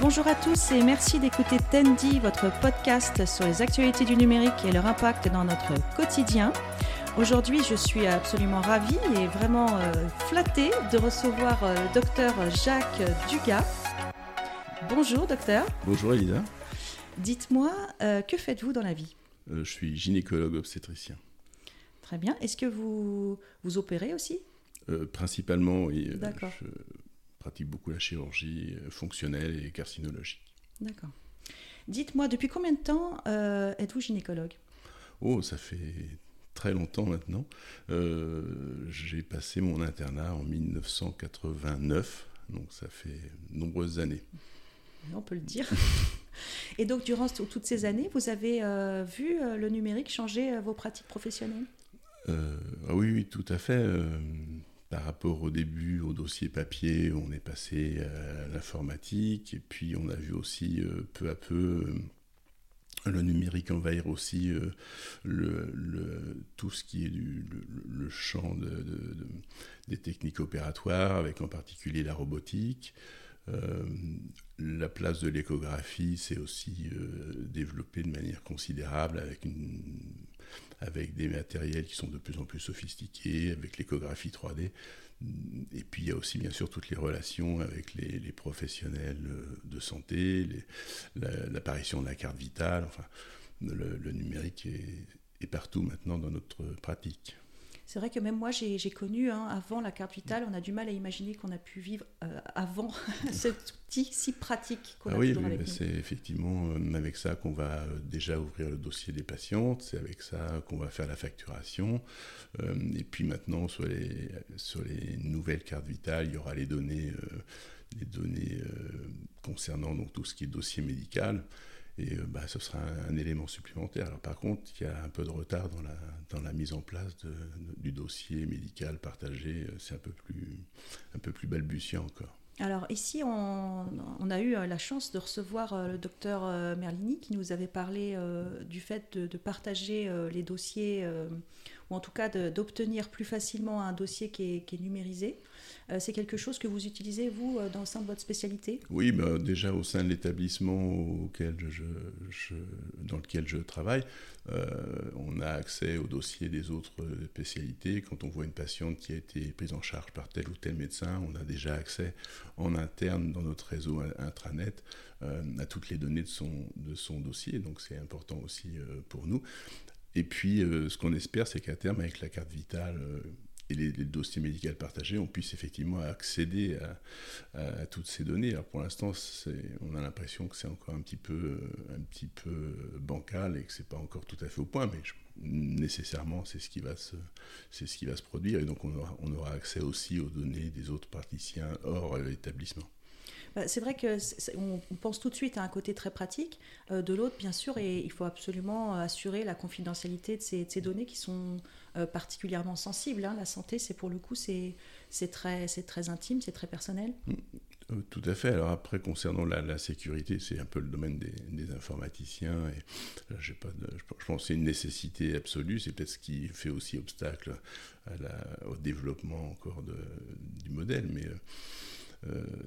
Bonjour à tous et merci d'écouter Tendi, votre podcast sur les actualités du numérique et leur impact dans notre quotidien. Aujourd'hui, je suis absolument ravie et vraiment euh, flattée de recevoir euh, le docteur Jacques Dugas. Bonjour docteur. Bonjour Elisa. Dites-moi, euh, que faites-vous dans la vie? Je suis gynécologue obstétricien. Très bien. Est-ce que vous, vous opérez aussi? Principalement, oui. D'accord pratique beaucoup la chirurgie euh, fonctionnelle et carcinologique. D'accord. Dites-moi, depuis combien de temps euh, êtes-vous gynécologue? Oh, ça fait très longtemps maintenant. Euh, j'ai passé mon internat en 1989, donc ça fait nombreuses années. On peut le dire. Et donc, durant toutes ces années, vous avez vu le numérique changer vos pratiques professionnelles? Ah oui, oui, tout à fait par rapport au début au dossier papier, on est passé à l'informatique et puis on a vu aussi euh, peu à peu euh, le numérique envahir aussi euh, le, tout ce qui est du, le, champ des techniques opératoires, avec en particulier la robotique. la place de l'échographie s'est aussi développée de manière considérable avec une avec des matériels qui sont de plus en plus sophistiqués, avec l'échographie 3D. Et puis il y a aussi bien sûr toutes les relations avec les, professionnels de santé, l'apparition de la carte vitale, enfin le, numérique est partout maintenant dans notre pratique. C'est vrai que même moi, j'ai connu, hein, avant la carte vitale, on a du mal à imaginer qu'on a pu vivre euh, avant ce outil si pratique qu'on ah a oui, c'est effectivement euh, avec ça qu'on va euh, déjà ouvrir le dossier des patientes, c'est avec ça qu'on va faire la facturation. et puis maintenant, sur les, sur les nouvelles cartes vitales, il y aura les données, les données concernant donc, tout ce qui est dossier médical. Et euh, bah, ce sera un, élément supplémentaire. Alors, par contre, il y a un peu de retard dans la, dans la mise en place du dossier médical partagé. C'est un peu plus, un peu plus balbutiant encore. Alors ici, on, a eu euh, la chance de recevoir euh, le docteur Merlini qui nous avait parlé du fait de, partager les dossiers, ou en tout cas d'obtenir plus facilement un dossier qui est numérisé. Euh, c'est quelque chose que vous utilisez, vous, euh, dans le sein de votre spécialité? Oui, bah, déjà au sein de l'établissement dans lequel je travaille, euh, on a accès aux dossiers des autres spécialités. Quand on voit une patiente qui a été prise en charge par tel ou tel médecin, on a déjà accès en interne dans notre réseau intranet à toutes les données de son dossier. Donc c'est important aussi pour nous. Et puis, ce qu'on espère, c'est qu'à terme, avec la carte vitale et les, dossiers médicaux partagés, on puisse effectivement accéder à, toutes ces données. Alors pour l'instant, on a l'impression que c'est encore un petit, peu, peu bancal et que c'est pas encore tout à fait au point, mais nécessairement c'est ce qui va se, c'est ce qui va se produire et donc on aura, on aura accès aussi aux données des autres praticiens hors l'établissement. Bah, c'est vrai que on, pense tout de suite à un côté très pratique. Euh, de l'autre, bien sûr, et il faut absolument assurer la confidentialité de ces, données qui sont euh, particulièrement sensibles. Hein. La santé, c'est pour le coup, c'est très, intime, c'est très personnel. Mm, euh, tout à fait. Alors après, concernant la, sécurité, c'est un peu le domaine des, informaticiens. Je pense que c'est une nécessité absolue. C'est peut-être ce qui fait aussi obstacle au développement encore du modèle. Mais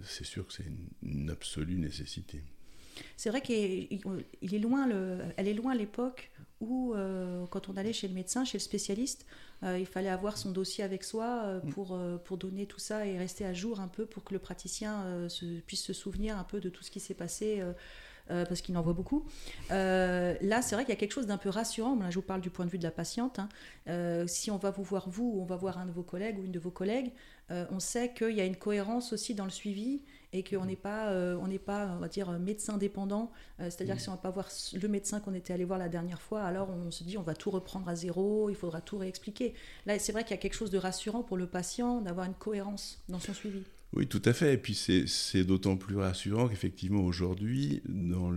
c'est sûr que c'est une, absolue nécessité. C'est vrai qu'elle est loin, le, elle est loin l'époque où, euh, quand on allait chez le médecin, chez le spécialiste, euh, il fallait avoir son dossier avec soi mm. pour, pour donner tout ça et rester à jour un peu pour que le praticien puisse se souvenir un peu de tout ce qui s'est passé. parce qu'il en voit beaucoup. là, c'est vrai qu'il y a quelque chose d'un peu rassurant. Là, je vous parle du point de vue de la patiente. Hein. si on va vous voir vous, ou on va voir un de vos collègues ou une de vos collègues, euh, on sait qu'il y a une cohérence aussi dans le suivi et qu'on n'est pas, euh, on n'est pas, on va dire, médecin dépendant. Euh, c'est-à-dire que si on ne va pas voir le médecin qu'on était allé voir la dernière fois, alors on se dit on va tout reprendre à zéro, il faudra tout réexpliquer. Là, c'est vrai qu'il y a quelque chose de rassurant pour le patient d'avoir une cohérence dans son suivi. Oui, tout à fait. Et puis c'est d'autant plus rassurant qu'effectivement aujourd'hui, dans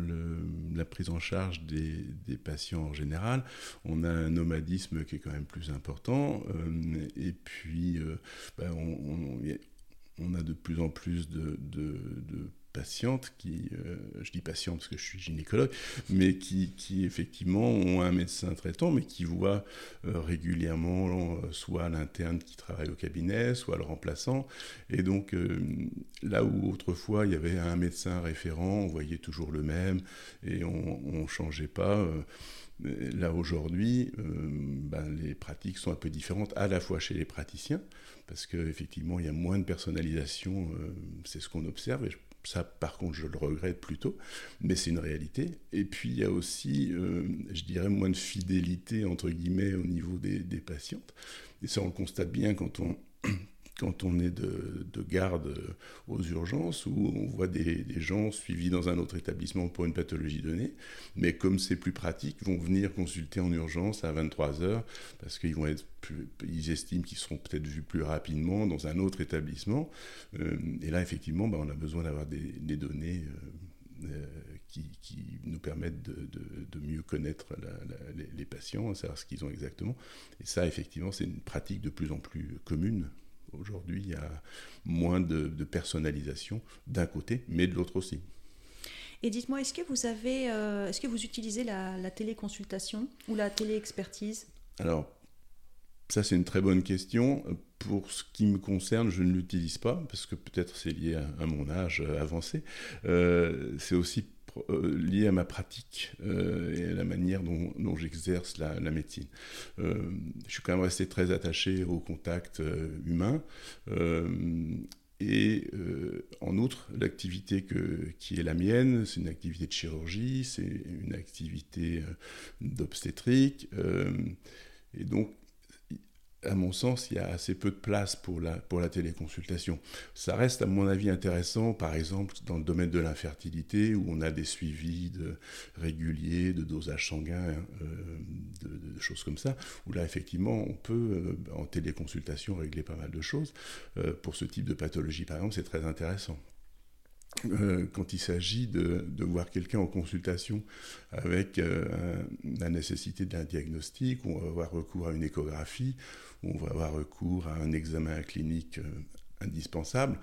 la prise en charge des, patients en général, on a un nomadisme qui est quand même plus important. Euh, et puis, euh, ben, on, a de plus en plus de, de patientes qui, euh, je dis patientes parce que je suis gynécologue, mais qui, qui effectivement ont un médecin traitant, mais qui voient euh, régulièrement soit l'interne qui travaille au cabinet, soit le remplaçant. Et donc là où autrefois il y avait un médecin référent, on voyait toujours le même et on ne changeait pas. Là aujourd'hui, ben, les pratiques sont un peu différentes, à la fois chez les praticiens, parce qu'effectivement, il y a moins de personnalisation, euh, c'est ce qu'on observe, ça, par contre, je le regrette plutôt, mais c'est une réalité. Et puis, il y a aussi, euh, je dirais, moins de fidélité, entre guillemets, au niveau des, des patientes. Et ça, on le constate bien quand on quand on est de, garde aux urgences, où on voit des, gens suivis dans un autre établissement pour une pathologie donnée, mais comme c'est plus pratique, vont venir consulter en urgence à 23 heures, parce qu'ils vont être ils estiment qu'ils seront peut-être vus plus rapidement dans un autre établissement. Euh, et là, effectivement, bah, on a besoin d'avoir des, données. Euh, euh, qui, nous permettent de, mieux connaître les, les, patients, savoir ce qu'ils ont exactement. Et ça, effectivement, c'est une pratique de plus en plus commune Aujourd'hui, il y a moins de, personnalisation d'un côté, mais de l'autre aussi. Et dites-moi, est-ce que vous avez, euh, est-ce que vous utilisez la, téléconsultation ou la téléexpertise? Alors, ça c'est une très bonne question. Pour ce qui me concerne, je ne l'utilise pas parce que peut-être c'est lié à, mon âge avancé. Euh, c'est aussi euh, à ma pratique euh, et à la manière dont, j'exerce la, médecine. Euh, je suis quand même resté très attaché au contact humain. Et en outre, l'activité qui est la mienne, c'est une activité de chirurgie, c'est une activité d'obstétrique. et donc, à mon sens, il y a assez peu de place pour la, pour la téléconsultation. Ça reste, à mon avis, intéressant, par exemple, dans le domaine de l'infertilité, où on a des suivis réguliers de dosage sanguin, euh, de, choses comme ça, où là, effectivement, on peut, euh, en téléconsultation, régler pas mal de choses. Euh, pour ce type de pathologie, par exemple, c'est très intéressant. Euh, quand il s'agit de, voir quelqu'un en consultation avec euh, la nécessité d'un diagnostic, on va avoir recours à une échographie, on va avoir recours à un examen clinique euh, indispensable,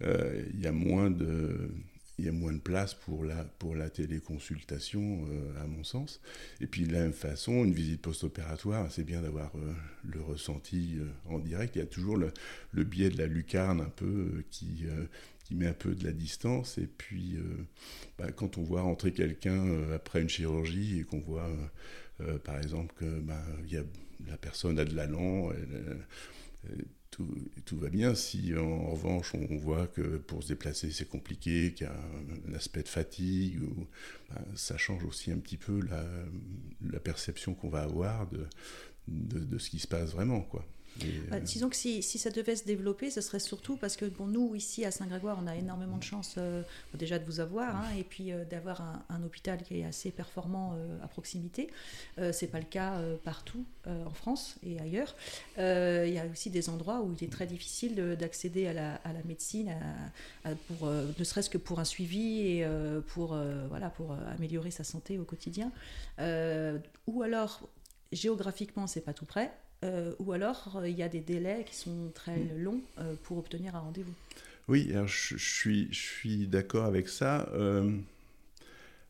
il y a moins de il y a moins de place pour la, pour la téléconsultation, à mon sens. Et puis de la même façon, une visite post-opératoire, c'est bien d'avoir le ressenti en direct. Il y a toujours le, le, biais de la lucarne un peu qui, qui met un peu de la distance. Et puis, euh, bah, quand on voit rentrer quelqu'un euh, après une chirurgie et qu'on voit, euh, par exemple, que bah, y a, la personne a de l'allant, tout, tout, va bien. Si en, revanche on voit que pour se déplacer c'est compliqué, qu'il y a un, aspect de fatigue, ou, bah, ça change aussi un petit peu la, perception qu'on va avoir de, de, de, ce qui se passe vraiment. quoi. Bah, disons que si, si, ça devait se développer, ce serait surtout parce que bon, nous, ici à Saint-Grégoire, on a énormément de chance euh, déjà de vous avoir hein, et puis euh, d'avoir un, hôpital qui est assez performant euh, à proximité. c'est pas le cas partout en France et ailleurs. Il y a aussi des endroits où il est très difficile d'accéder à la, à la, médecine, pour, ne serait-ce que pour un suivi et pour, voilà, pour améliorer sa santé au quotidien. ou alors, géographiquement, c'est pas tout près. Euh, ou alors euh, il y a des délais qui sont très mm. longs euh, pour obtenir un rendez-vous. Oui, alors je, suis, je suis d'accord avec ça,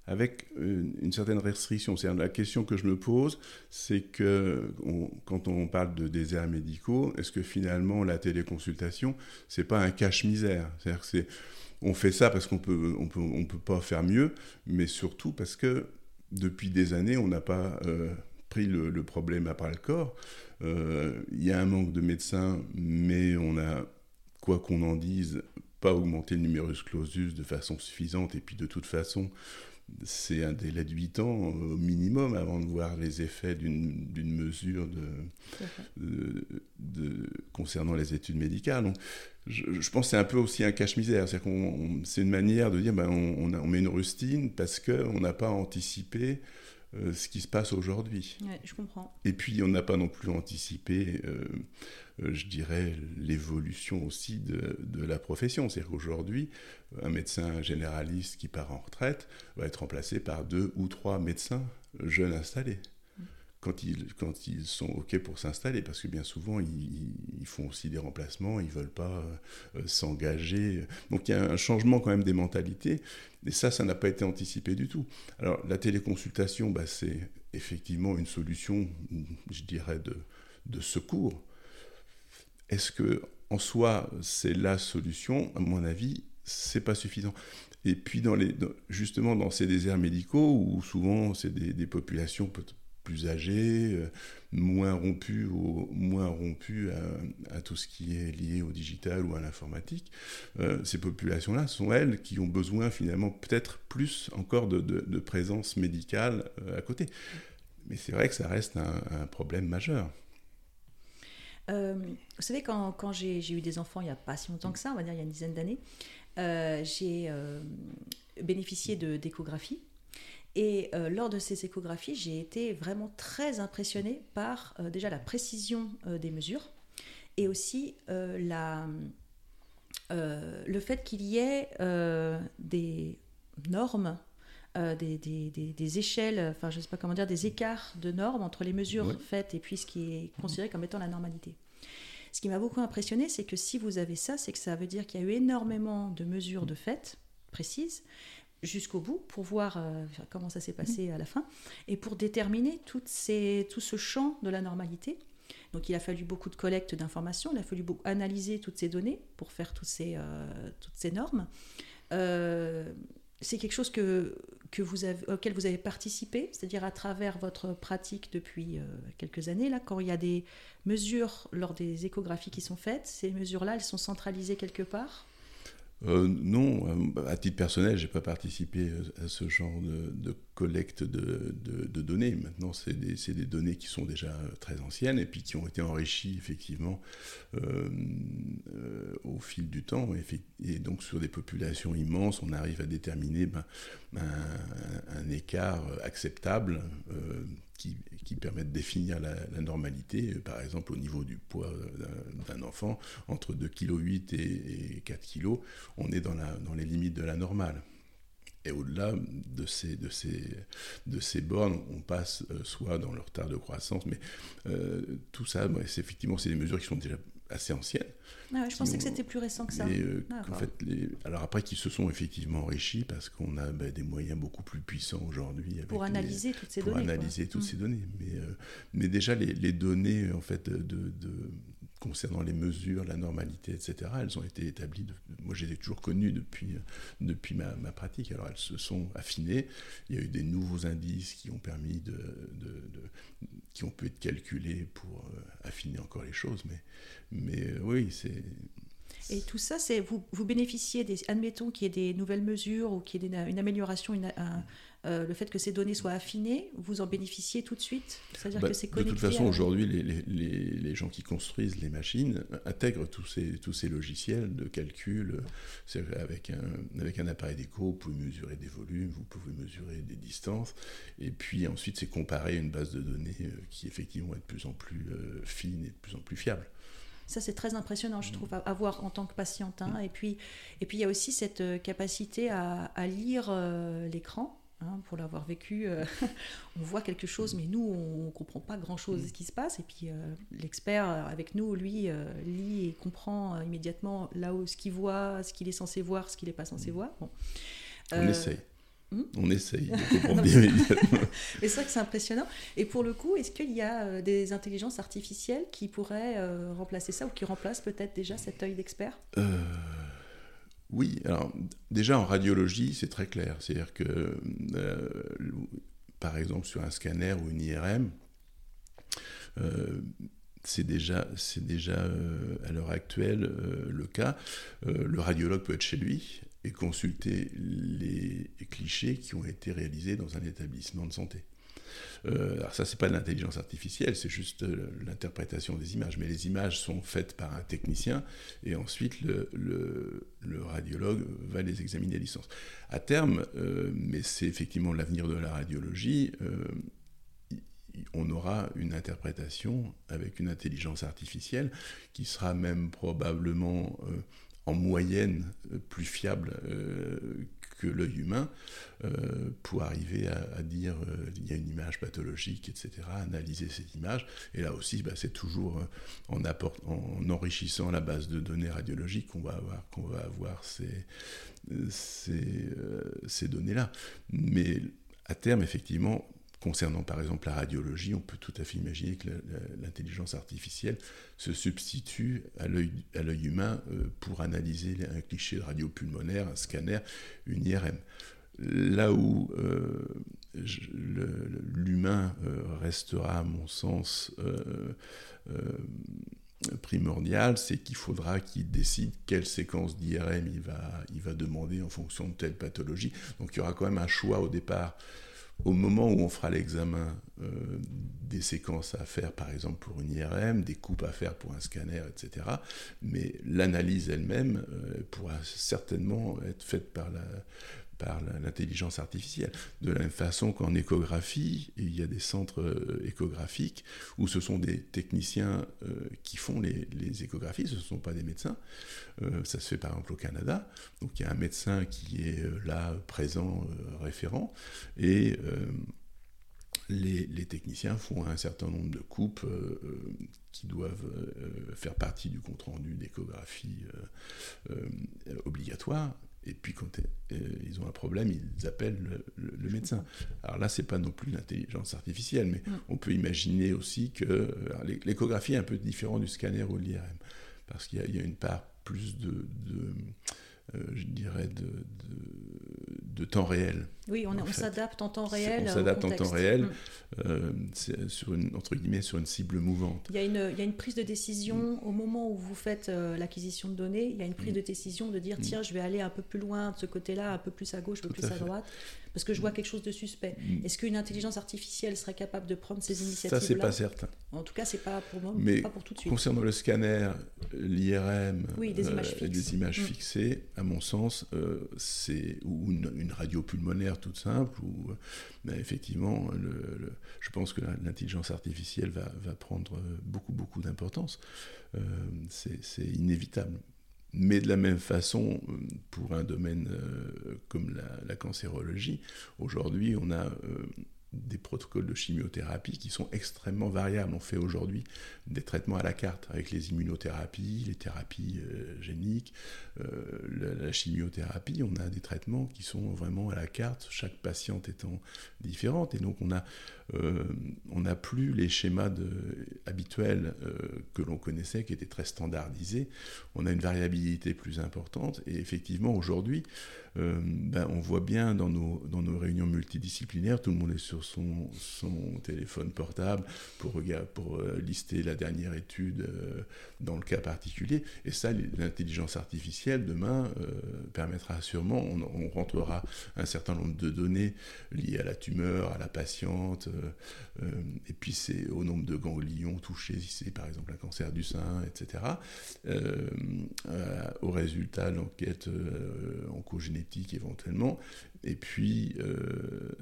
avec une, certaine restriction. C'est la question que je me pose, c'est que quand on parle de déserts médicaux, est-ce que finalement la téléconsultation, c'est pas un cache-misère? C'est-à-dire que c'est on fait ça parce qu'on peut, on peut, on peut pas faire mieux, mais surtout parce que depuis des années, on n'a pas pris le, le, problème à bras le corps. Euh, il y a un manque de médecins, mais on a, quoi qu'on en dise, pas augmenté le numerus clausus de façon suffisante. Et puis de toute façon, c'est un délai de 8 ans au minimum avant de voir les effets d'une mesure de, de, concernant les études médicales. Donc, je, pense que c'est un peu aussi un cache-misère. C'est une manière de dire ben, on, on, met une rustine parce qu'on n'a pas anticipé euh, ce qui se passe aujourd'hui. je comprends. Et puis, on n'a pas non plus anticipé, euh, euh, je dirais, l'évolution aussi de, de, la profession. C'est-à-dire qu'aujourd'hui, un médecin généraliste qui part en retraite va être remplacé par deux ou trois médecins jeunes installés. Quand ils, quand ils sont OK pour s'installer, parce que bien souvent, ils, font aussi des remplacements, ils ne veulent pas euh, s'engager. Donc il y a un changement quand même des mentalités, et ça, ça n'a pas été anticipé du tout. Alors la téléconsultation, bah, c'est effectivement une solution, je dirais, de, de secours. Est-ce que en soi, c'est la solution? À mon avis, c'est pas suffisant. Et puis, dans les, justement, dans ces déserts médicaux, où souvent c'est des, des, populations plus âgées, euh, moins rompues, ou, moins rompues à, tout ce qui est lié au digital ou à l'informatique, euh, ces populations-là sont elles qui ont besoin finalement peut-être plus encore de, de, présence médicale euh, à côté. Mais c'est vrai que ça reste un, problème majeur. vous savez, quand, j'ai eu des enfants il n'y a pas si longtemps que ça, on va dire il y a une dizaine d'années, j'ai bénéficié d'échographies. Et euh, lors de ces échographies, j'ai été vraiment très impressionnée par déjà la précision des mesures et aussi la, le fait qu'il y ait des normes des, des, des, échelles, enfin je ne sais pas comment dire, des écarts de normes entre les mesures faites et puis ce qui est considéré comme étant la normalité. Ce qui m'a beaucoup impressionné, c'est que si vous avez ça, c'est que ça veut dire qu'il y a eu énormément de mesures de fait précises jusqu'au bout pour voir euh, comment ça s'est passé à la fin et pour déterminer toutes ces, tout ce champ de la normalité. Donc il a fallu beaucoup de collecte d'informations, il a fallu beaucoup analyser toutes ces données pour faire toutes ces, euh, toutes ces normes. Euh, c'est quelque chose que, que vous avez, auquel vous avez participé, c'est-à-dire à travers votre pratique depuis quelques années, là, quand il y a des mesures lors des échographies qui sont faites Ces mesures-là, elles sont centralisées quelque part euh, non, euh, à titre personnel, je n'ai pas participé à ce genre de, collecte de, données. Maintenant, c'est des, données qui sont déjà très anciennes et puis qui ont été enrichies effectivement euh, au fil du temps. Et, donc, sur des populations immenses, on arrive à déterminer ben, un, écart acceptable qui, qui permet de définir la, normalité, par exemple au niveau du poids d'un enfant, entre 2,8 kg et, 4 kg, on est dans, les limites de la normale. Et au-delà de ces, bornes, on passe euh, soit dans le retard de croissance, mais euh, tout ça, c'est effectivement, c'est des mesures qui sont déjà assez anciennes. Ah je pensais que c'était plus récent que ça. Euh, en fait, les... Alors après, qui se sont effectivement enrichis parce qu'on a bah, des moyens beaucoup plus puissants aujourd'hui. Pour analyser toutes ces pour données. analyser toutes mm. ces données. Mais, euh, mais déjà, les, les, données en fait, de, de, concernant les mesures, la normalité, etc., elles ont été établies. Moi, je les ai toujours connues depuis, depuis ma, pratique. Alors, elles se sont affinées. Il y a eu des nouveaux indices qui ont permis de, de qui ont pu être calculés pour euh, affiner encore les choses. Mais, mais euh, oui, c'est. Et tout ça, c'est vous, vous bénéficiez des, admettons qu'il y ait des nouvelles mesures ou qu'il y ait une amélioration, une, euh, le fait que ces données soient affinées, vous en bénéficiez tout de suite? C'est-à-dire bah, que c'est connecté. De toute façon, aujourd'hui, les, les, les, gens qui construisent les machines intègrent tous ces, tous ces logiciels de calcul. Avec un, avec un appareil d'écho, vous pouvez mesurer des volumes, vous pouvez mesurer des distances, et puis ensuite, c'est comparer une base de données euh, qui effectivement est de plus en plus euh, fine et de plus en plus fiable. Ça, c'est très impressionnant, je trouve, à voir en tant que patientin. Et puis, et puis, il y a aussi cette capacité à, à lire l'écran Hein, pour l'avoir vécu, euh, on voit quelque chose, mais nous, on ne comprend pas grand-chose de ce qui se passe. Et puis euh, l'expert euh, avec nous, lui, lit et comprend immédiatement là où ce qu'il voit, ce qu'il est censé voir, ce qu'il n'est pas censé mm. voir. On essaye. Hmm on essaye de comprendre immédiatement. mais c'est vrai que c'est impressionnant. Et pour le coup, est-ce qu'il y a des intelligences artificielles qui pourraient remplacer ça ou qui remplacent peut-être déjà cet œil d'expert? Oui, alors déjà en radiologie, c'est très clair. C'est-à-dire que, euh, par exemple, sur un scanner ou une IRM, euh, c'est déjà, c'est déjà euh, à l'heure actuelle le cas. le radiologue peut être chez lui et consulter les clichés qui ont été réalisés dans un établissement de santé. Euh, alors ça, c'est pas de l'intelligence artificielle, c'est juste euh, l'interprétation des images. Mais les images sont faites par un technicien et ensuite le, radiologue va les examiner à distance. À terme, euh, mais c'est effectivement l'avenir de la radiologie, on aura une interprétation avec une intelligence artificielle qui sera même probablement en moyenne plus fiable que l'œil humain pour arriver à, dire il y a une image pathologique, etc., analyser cette image. Et là aussi, bah, c'est toujours en, en, enrichissant la base de données radiologiques qu'on va avoir, qu'on va avoir ces, ces, ces données-là. Mais à terme, effectivement, Concernant par exemple la radiologie, on peut tout à fait imaginer que l'intelligence artificielle se substitue à l'œil humain euh, pour analyser un cliché de radio pulmonaire, un scanner, une IRM. Là où euh, l'humain euh, restera, à mon sens, primordial, c'est qu'il faudra qu'il décide quelle séquence d'IRM il va, il va demander en fonction de telle pathologie. Donc il y aura quand même un choix au départ au moment où on fera l'examen euh, des séquences à faire, par exemple pour une IRM, des coupes à faire pour un scanner, etc. Mais l'analyse elle-même euh, pourra certainement être faite par la, par l'intelligence artificielle. De la même façon qu'en échographie, il y a des centres euh, échographiques où ce sont des techniciens euh, qui font les, échographies, ce ne sont pas des médecins. Euh, ça se fait par exemple au Canada. Donc il y a un médecin qui est là, présent, référent, et les, les, techniciens font un certain nombre de coupes qui doivent faire partie du compte-rendu d'échographie obligatoire et puis quand euh, ils ont un problème, ils appellent le, médecin. Alors là, c'est pas non plus l'intelligence artificielle, mais on peut imaginer aussi que l'échographie est un peu différente du scanner ou de l'IRM, parce qu'il y, a une part plus de, euh, je dirais, de, de, temps réel. Oui, on, s'adapte en temps réel. On s'adapte en temps réel, mm. euh, sur une, entre guillemets, sur une cible mouvante. Il y a une, il y a une prise de décision mm. au moment où vous faites euh, l'acquisition de données. Il y a une prise mm. de décision de dire tiens, je vais aller un peu plus loin de ce côté-là, un peu plus à gauche, un peu plus à, droite, parce que je vois quelque chose de suspect. Est-ce qu'une intelligence artificielle serait capable de prendre ces initiatives-là Ça, c'est pas certain. En tout cas, c'est pas pour moi, Mais pas pour tout de suite. Concernant le scanner, l'IRM, oui, des images, des images fixées à mon sens, euh, c'est ou une, radio pulmonaire toute simple, ou euh, effectivement, le, je pense que l'intelligence artificielle va, prendre beaucoup, beaucoup d'importance. Euh, c'est inévitable. Mais de la même façon, pour un domaine comme la cancérologie, aujourd'hui, on a des protocoles de chimiothérapie qui sont extrêmement variables. On fait aujourd'hui des traitements à la carte avec les immunothérapies, les thérapies euh, géniques, euh, la, chimiothérapie. On a des traitements qui sont vraiment à la carte, chaque patiente étant différente. Et donc on a euh, on n'a plus les schémas habituels que l'on connaissait, qui étaient très standardisés. On a une variabilité plus importante. Et effectivement, aujourd'hui, ben, on voit bien dans nos, réunions multidisciplinaires, tout le monde est sur son, téléphone portable pour, pour lister la dernière étude euh, dans le cas particulier. Et ça, l'intelligence artificielle, demain, euh, permettra sûrement, on, rentrera un certain nombre de données liées à la tumeur, à la patiente, euh, et puis c'est au nombre de ganglions touchés, si c'est par exemple un cancer du sein, etc., au résultat l'enquête oncogénétique éventuellement, et puis, euh,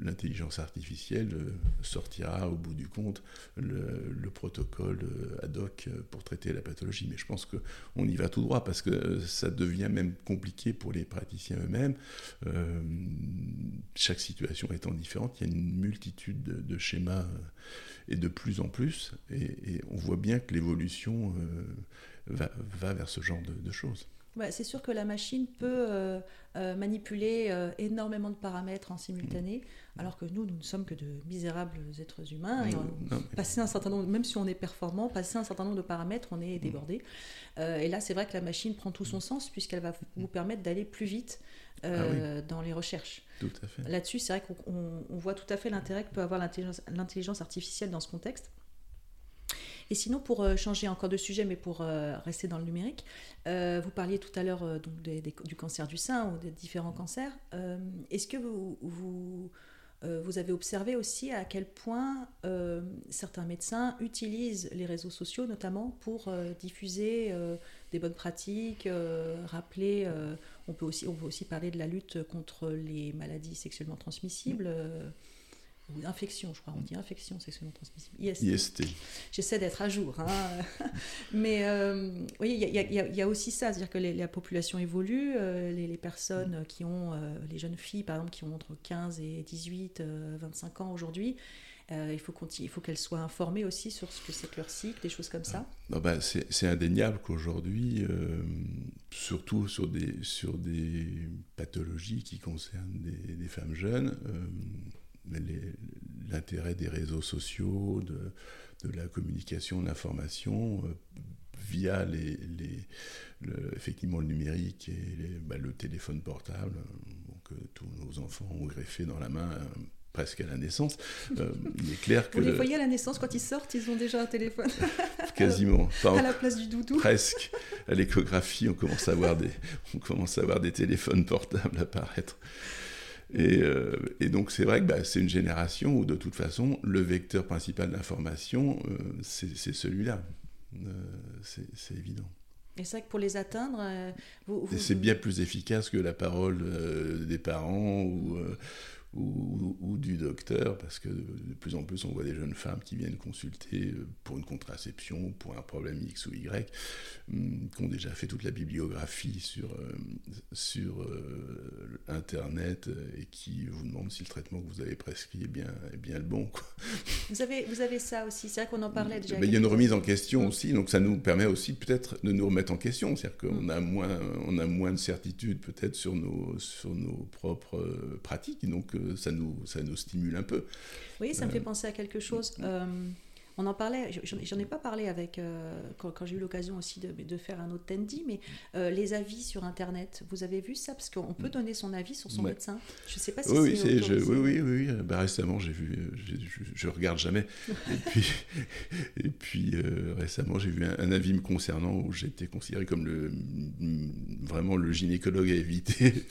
l'intelligence artificielle euh, sortira au bout du compte le, protocole euh, ad hoc pour traiter la pathologie. Mais je pense qu'on y va tout droit parce que ça devient même compliqué pour les praticiens eux-mêmes. chaque situation étant différente, il y a une multitude de, schémas et de plus en plus. Et, on voit bien que l'évolution va, vers ce genre de choses c'est sûr que la machine peut euh, euh, manipuler euh, énormément de paramètres en simultané, mm. alors que nous, nous ne sommes que de misérables êtres humains. Et passer un certain nombre, même si on est performant, passer un certain nombre de paramètres, on est mm. débordé. et là, c'est vrai que la machine prend tout son mm. sens puisqu'elle va vous permettre d'aller plus vite ah dans les recherches. Là-dessus, c'est vrai qu'on voit tout à fait l'intérêt que peut avoir l'intelligence artificielle dans ce contexte. Et sinon, pour euh, changer encore de sujet, mais pour euh, rester dans le numérique, euh, vous parliez tout à l'heure donc du cancer du sein ou des différents cancers. Est-ce que vous, vous, vous, avez observé aussi à quel point certains médecins utilisent les réseaux sociaux, notamment pour diffuser des bonnes pratiques, rappeler, on, peut aussi, on peut aussi parler de la lutte contre les maladies sexuellement transmissibles ou infection, je crois, on dit infection sexuellement transmissible. IST. J'essaie d'être à jour. Hein. Mais euh, oui, il y, a aussi ça, c'est-à-dire que la population évolue, euh, les, personnes qui ont, euh, les jeunes filles par exemple, qui ont entre 15 et 18, 25 ans aujourd'hui, il faut, il faut qu'elles soient informées aussi sur ce que c'est que leur cycle, des choses comme ça. Ah, bah, c'est indéniable qu'aujourd'hui, surtout sur des, sur des pathologies qui concernent des, des femmes jeunes, l'intérêt des réseaux sociaux, de, de la communication, de l'information, euh, via les, le, effectivement le numérique et bah, le téléphone portable, que tous nos enfants ont greffé dans la main euh, presque à la naissance. Euh, il est clair que... Vous les voyez à la naissance, quand ils sortent, ils ont déjà un téléphone Quasiment. à la place du doudou. Presque. À l'échographie, on commence à voir des, on commence à voir des téléphones portables apparaître. Euh, et, donc c'est vrai que bah, c'est une génération où de toute façon le vecteur principal d'information, euh, c'est celui-là. Euh, c'est évident. Et c'est vrai que pour les atteindre, c'est bien plus efficace que la parole des parents ou, ou, du docteur, parce que de plus en plus on voit des jeunes femmes qui viennent consulter euh, pour une contraception, pour un problème X ou Y, hum, qui ont déjà fait toute la bibliographie sur, euh, sur euh, Internet et qui vous demandent si le traitement que vous avez prescrit est bien, est bien le bon. Vous, avez, vous avez ça aussi, c'est vrai qu'on en parlait déjà. Mais il y a une remise en question aussi, donc ça nous permet aussi peut-être de nous remettre en question, c'est-à-dire qu'on a, moins, on a moins de certitude peut-être sur nos, sur nos propres pratiques, donc ça nous, ça nous stimule un peu. Oui, ça me fait euh, penser à quelque chose. Euh, on en parlait, j'en ai pas parlé avec euh, quand, j'ai eu l'occasion aussi de, faire un autre Tendi, mais euh, les avis sur Internet, vous avez vu ça? Parce qu'on peut mm. donner son avis sur son médecin. Je sais pas si oui, c'est oui, oui, oui, oui, bah, récemment, j'ai vu, je, ne regarde jamais. et puis, et puis euh, récemment, j'ai vu un, avis me concernant où j'étais considéré comme le vraiment le gynécologue à éviter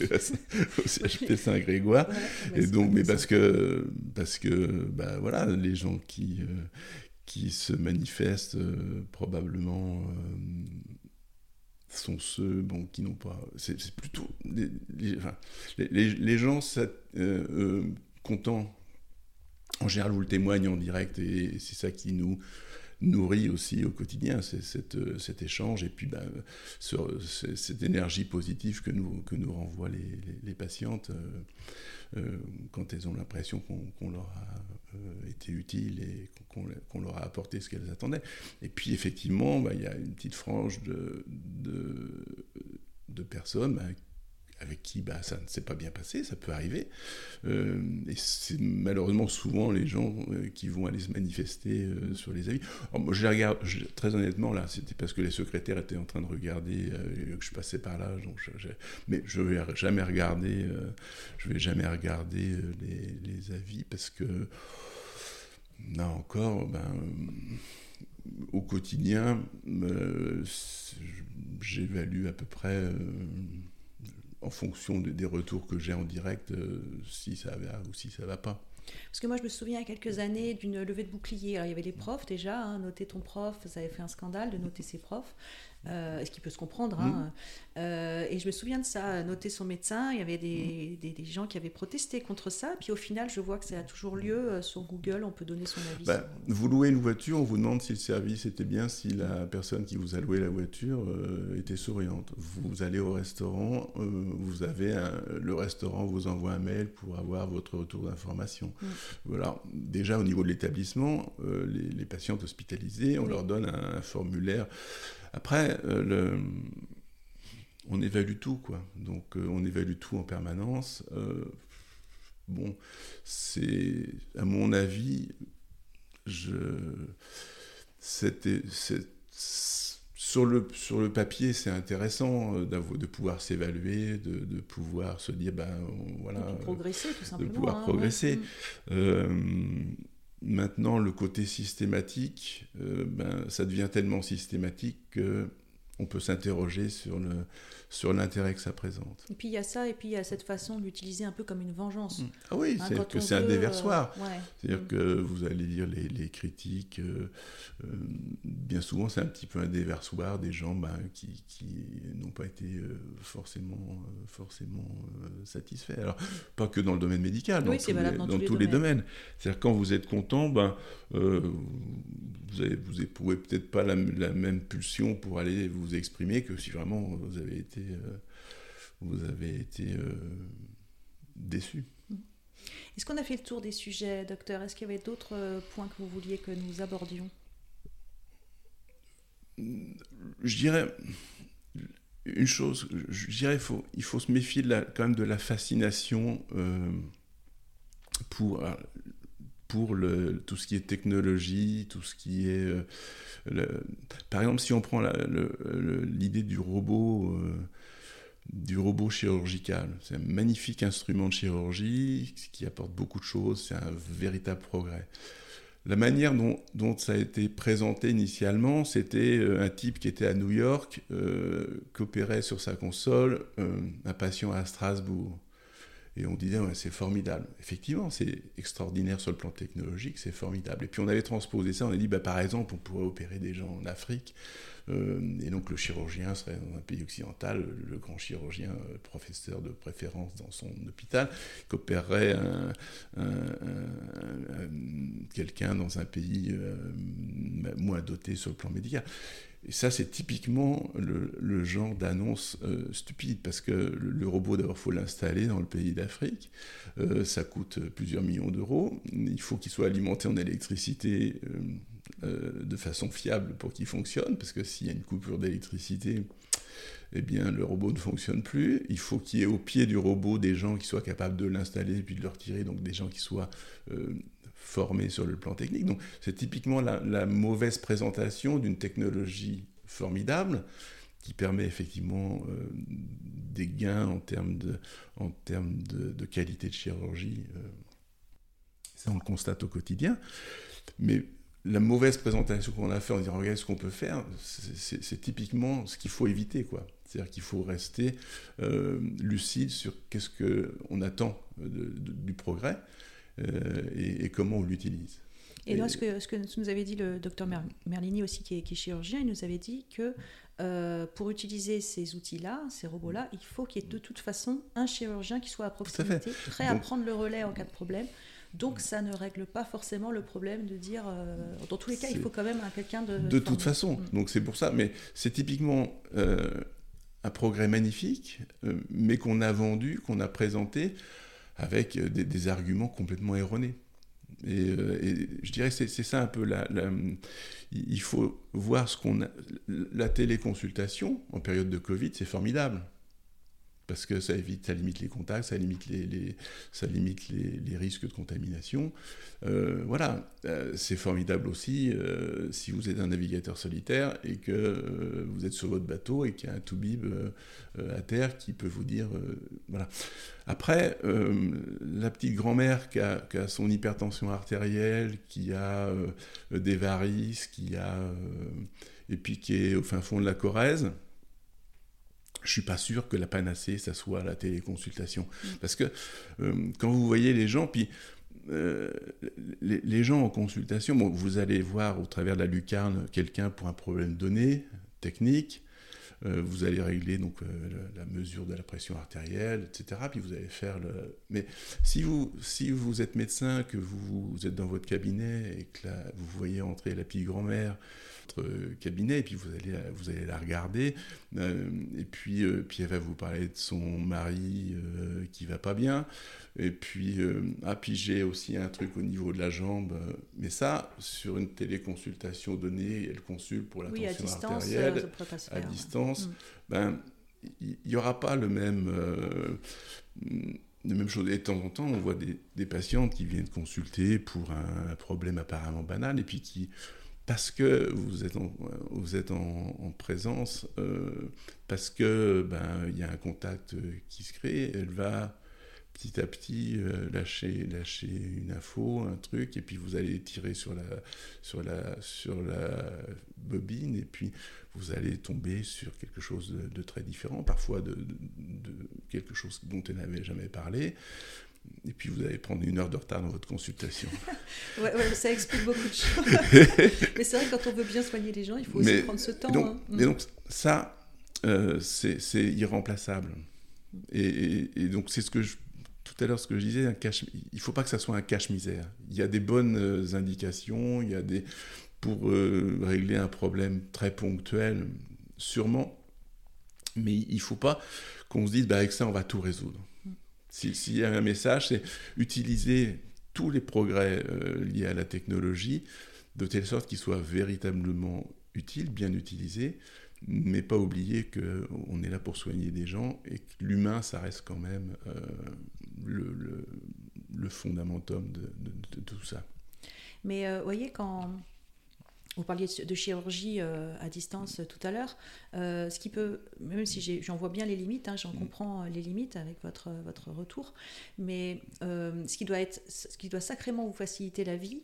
au CHP Saint-Grégoire. et donc, mais parce que parce que bah voilà, les gens qui qui se manifestent euh, probablement euh, sont ceux bon, qui n'ont pas. C'est plutôt. Les, les, les, gens euh, contents, en général, vous le témoignent en direct et c'est ça qui nous nourrit aussi au quotidien, c'est cet échange et puis ben, cette énergie positive que nous, que nous renvoient les, les patientes. Euh, quand elles ont l'impression qu'on leur a euh, été utile et qu'on leur a apporté ce qu'elles attendaient. Et puis effectivement, bah, il y a une petite frange de, de, de personnes bah, avec qui bah, ça ne s'est pas bien passé, ça peut arriver. Euh, et c'est malheureusement souvent les gens euh, qui vont aller se manifester euh, sur les avis. je les regarde, très honnêtement, là, c'était parce que les secrétaires étaient en train de regarder, que je passais par là, donc mais je vais jamais regarder, je vais jamais regarder les, les, avis parce que, là encore, ben, au quotidien, j'évalue à peu près en fonction des retours que j'ai en direct, euh, si ça va ou si ça va pas. Parce que moi, je me souviens il y a quelques années d'une levée de bouclier. Alors, il y avait les profs déjà, hein, noter ton prof, ça avait fait un scandale de noter ses profs. Euh, ce qui peut se comprendre. Hein. Mm. Euh, et je me souviens de ça, noter son médecin, il y avait des, des, des, gens qui avaient protesté contre ça. Puis au final, je vois que ça a toujours lieu. Euh, sur Google, on peut donner son avis. Bah, vous louez une voiture, on vous demande si le service était bien, si la personne qui vous a loué la voiture était souriante. Vous allez au restaurant, vous avez le restaurant vous envoie un mail pour avoir votre retour d'information. Mm. Voilà. Déjà, au niveau de l'établissement, les, les, patientes hospitalisées, on leur donne un formulaire après, euh, le, on évalue tout, quoi. Donc, euh, on évalue tout en permanence. Euh, bon, c'est, à mon avis, je, sur le, sur le papier, c'est intéressant de pouvoir s'évaluer, de, pouvoir se dire, ben voilà. De progresser, tout simplement. De pouvoir hein, progresser. Maintenant, le côté systématique, euh, ben, ça devient tellement systématique que on peut s'interroger sur le sur l'intérêt que ça présente. Et puis il y a ça, et puis il y a cette façon d'utiliser un peu comme une vengeance. Mm. Ah oui, hein, c'est que c'est un déversoir. Euh, C'est-à-dire mm. que vous allez lire les, critiques, euh, euh, bien souvent c'est un petit peu un déversoir des gens ben, qui, qui n'ont pas été forcément, forcément satisfaits. Alors, pas que dans le domaine médical, dans, tous, les, dans tous, les, domaines. C'est-à-dire quand vous êtes content, ben, vous n'éprouvez vous peut-être pas la, la, même pulsion pour aller vous exprimer que si vraiment vous avez été euh, vous avez été euh, déçu. Est-ce qu'on a fait le tour des sujets, docteur? Est-ce qu'il y avait d'autres euh, points que vous vouliez que nous abordions? Je dirais une chose, je dirais faut, il faut se méfier de la, quand même de la fascination pour, pour tout ce qui est technologie, tout ce qui est... par exemple, si on prend l'idée du robot du robot chirurgical. C'est un magnifique instrument de chirurgie qui apporte beaucoup de choses, c'est un véritable progrès. La manière dont, ça a été présenté initialement, c'était euh, un type qui était à New York, euh, qui opérait sur sa console euh, un patient à Strasbourg. Et on disait, c'est formidable. Effectivement, c'est extraordinaire sur le plan technologique, c'est formidable. Et puis on avait transposé ça, on a dit, bah, par exemple, on pourrait opérer des gens en Afrique. Euh, et donc le chirurgien serait dans un pays occidental, le grand chirurgien, euh, professeur de préférence dans son hôpital, qui opérerait quelqu'un dans un pays euh, moins doté sur le plan médical. Et ça, c'est typiquement le, genre d'annonce stupide, parce que le, robot, d'abord, faut l'installer dans le pays d'Afrique. ça coûte plusieurs millions d'euros. Il faut qu'il soit alimenté en électricité de façon fiable pour qu'il fonctionne, parce que s'il y a une coupure d'électricité, eh bien le robot ne fonctionne plus. Il faut qu'il y ait au pied du robot des gens qui soient capables de l'installer et puis de le retirer, donc des gens qui soient euh, formés sur le plan technique. Donc c'est typiquement la, mauvaise présentation d'une technologie formidable qui permet effectivement euh, des gains en termes de, en termes de, qualité de chirurgie. ça, on le constate au quotidien. Mais la mauvaise présentation qu'on a fait en disant regardez ce qu'on peut faire, c'est typiquement ce qu'il faut éviter. quoi. C'est-à-dire qu'il faut rester euh, lucide sur qu'est-ce qu'on attend du progrès euh, et, comment on l'utilise. Et, là, ce que, ce que, nous avait dit le docteur Merlini aussi, qui est, chirurgien, il nous avait dit que euh, pour utiliser ces outils-là, ces robots-là, il faut qu'il y ait de toute façon un chirurgien qui soit à proximité, prêt à prendre le relais en cas de problème. Donc ça ne règle pas forcément le problème de dire, euh, dans tous les cas, il faut quand même quelqu'un de... De toute façon, mm. donc c'est pour ça, mais c'est typiquement euh, un progrès magnifique, euh, mais qu'on a vendu, qu'on a présenté avec des, arguments complètement erronés. Et, je dirais c'est ça un peu la, il faut voir ce qu'on a. La téléconsultation en période de Covid, c'est formidable parce que ça limite les contacts, ça limite les, risques de contamination. Euh, voilà, euh, c'est formidable aussi euh, si vous êtes un navigateur solitaire et que vous êtes sur votre bateau et qu'il y a un toubib à terre qui peut vous dire, voilà. Après, la petite grand-mère qui qui a, son hypertension artérielle, qui a des varices, qui a et puis qui est au fin fond de la Corrèze je suis pas sûr que la panacée, ça soit la téléconsultation. Mm. Parce que euh, quand vous voyez les gens, puis euh, les, gens en consultation, bon, vous allez voir au travers de la lucarne quelqu'un pour un problème donné, technique, euh, vous allez régler donc la mesure de la pression artérielle, etc. Puis vous allez faire le. Mais si vous si vous êtes médecin, que vous, vous êtes dans votre cabinet et que là, vous voyez entrer la petite grand-mère cabinet et puis vous allez, vous allez la regarder. Euh, et puis, euh, puis elle va vous parler de son mari euh, qui va pas bien. Et puis ah puis j'ai aussi un truc au niveau de la jambe. Mais ça sur une téléconsultation donnée elle consulte pour la tension artérielle. à distance mm. ben il n'y aura pas le même la même chose. Et de temps en temps, on voit des, des patientes qui viennent consulter pour un, problème apparemment banal et puis qui, parce que vous êtes en, présence, euh, parce que ben il y a un contact qui se crée, elle va petit à petit lâcher, lâcher une info, un truc, et puis vous allez tirer sur la, sur la, sur la bobine, et puis vous allez tomber sur quelque chose de, très différent, parfois de, quelque chose dont elle n'avait jamais parlé. Et puis vous allez prendre une heure de retard dans votre consultation. ouais, ça explique beaucoup de choses. Mais c'est vrai que quand on veut bien soigner les gens, il faut aussi prendre ce temps. Et donc, hein. mm. donc ça, euh, c'est irremplaçable. Et, donc c'est ce que je, tout à l'heure ce que je disais, un cache, il faut pas que ça soit un cache-misère. Il y a des bonnes euh, indications, il y a des pour euh, régler un problème très ponctuel, sûrement. Mais il ne faut pas qu'on se dise, bah, avec ça, on va tout résoudre. S'il y a un message, c'est utiliser tous les progrès euh, liés à la technologie de telle sorte qu'ils soient véritablement utiles, bien utilisés, mais pas oublier qu'on est là pour soigner des gens et que l'humain, ça reste quand même euh, le, le, fondamentum de, tout ça. Mais vous voyez, quand, vous parliez de chirurgie euh, à distance euh, tout à l'heure. Euh, ce qui peut, même si j'en vois bien les limites, hein, j'en mm. comprends les limites avec votre, votre retour, mais ce, qui doit être, ce qui doit sacrément vous faciliter la vie,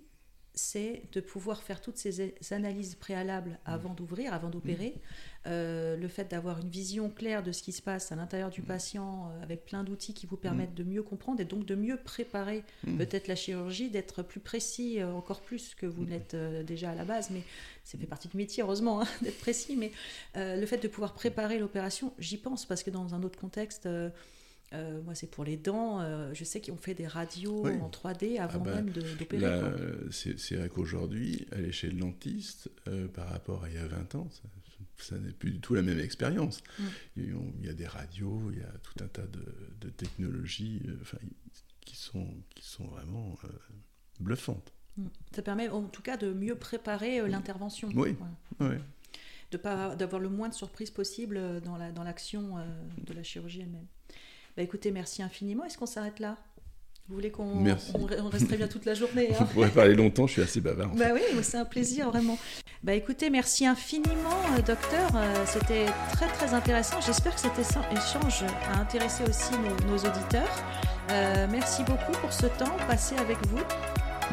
c'est de pouvoir faire toutes ces analyses préalables mm. avant d'ouvrir, avant d'opérer. Mm. Euh, le fait d'avoir une vision claire de ce qui se passe à l'intérieur du mm. patient, euh, avec plein d'outils qui vous permettent de mieux comprendre et donc de mieux préparer peut-être la chirurgie, d'être plus précis, euh, encore plus que vous l'êtes déjà à la base, mais ça fait partie du métier, heureusement, hein, d'être précis. Mais le fait de pouvoir préparer l'opération, j'y pense parce que dans un autre contexte, euh, moi, c'est pour les dents. Euh, je sais qu'ils ont fait des radios en 3D ah avant bah, même d'opérer. C'est vrai qu'aujourd'hui, à l'échelle dentiste, euh, par rapport à il y a 20 ans, ça, n'est plus du tout la même expérience. Mm. Il, y a des radios, il y a tout un tas de, technologies qui, sont, qui sont vraiment bluffantes. Mm. Ça permet en tout cas de mieux préparer l'intervention. Oui, oui. De pas d'avoir le moins de surprises possible dans l'action la, dans de la chirurgie elle-même. Bah, écoutez, merci infiniment. Est-ce qu'on s'arrête là? Vous voulez qu'on on resterait bien toute la journée hein? On pourrait parler longtemps, je suis assez bavard. Bah oui, c'est un plaisir vraiment. Bah écoutez, merci infiniment, euh, docteur. Euh, c'était très très intéressant. J'espère que cet échange a intéressé aussi nos, auditeurs. Euh, merci beaucoup pour ce temps passé avec vous.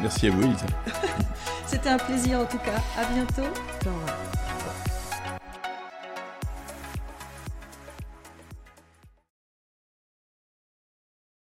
Merci à vous, Elisa. C'était un plaisir en tout cas. À bientôt. Au revoir.